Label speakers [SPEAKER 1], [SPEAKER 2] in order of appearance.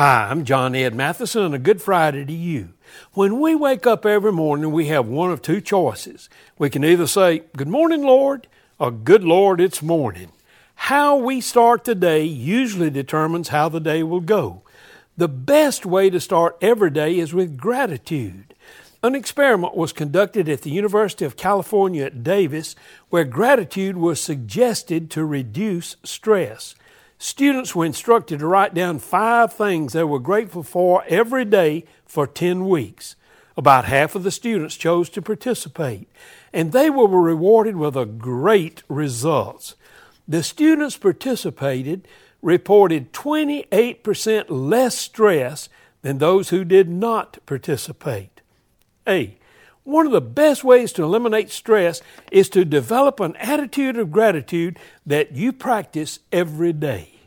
[SPEAKER 1] Hi, I'm John Ed Mathison, and a good Friday to you. When we wake up every morning, we have one of two choices. We can either say, Good morning, Lord, or Good Lord, it's morning. How we start the day usually determines how the day will go. The best way to start every day is with gratitude. An experiment was conducted at the University of California at Davis where gratitude was suggested to reduce stress. Students were instructed to write down five things they were grateful for every day for 10 weeks. About half of the students chose to participate, and they were rewarded with a great results. The students participated reported 28% less stress than those who did not participate. A. One of the best ways to eliminate stress is to develop an attitude of gratitude that you practice every day.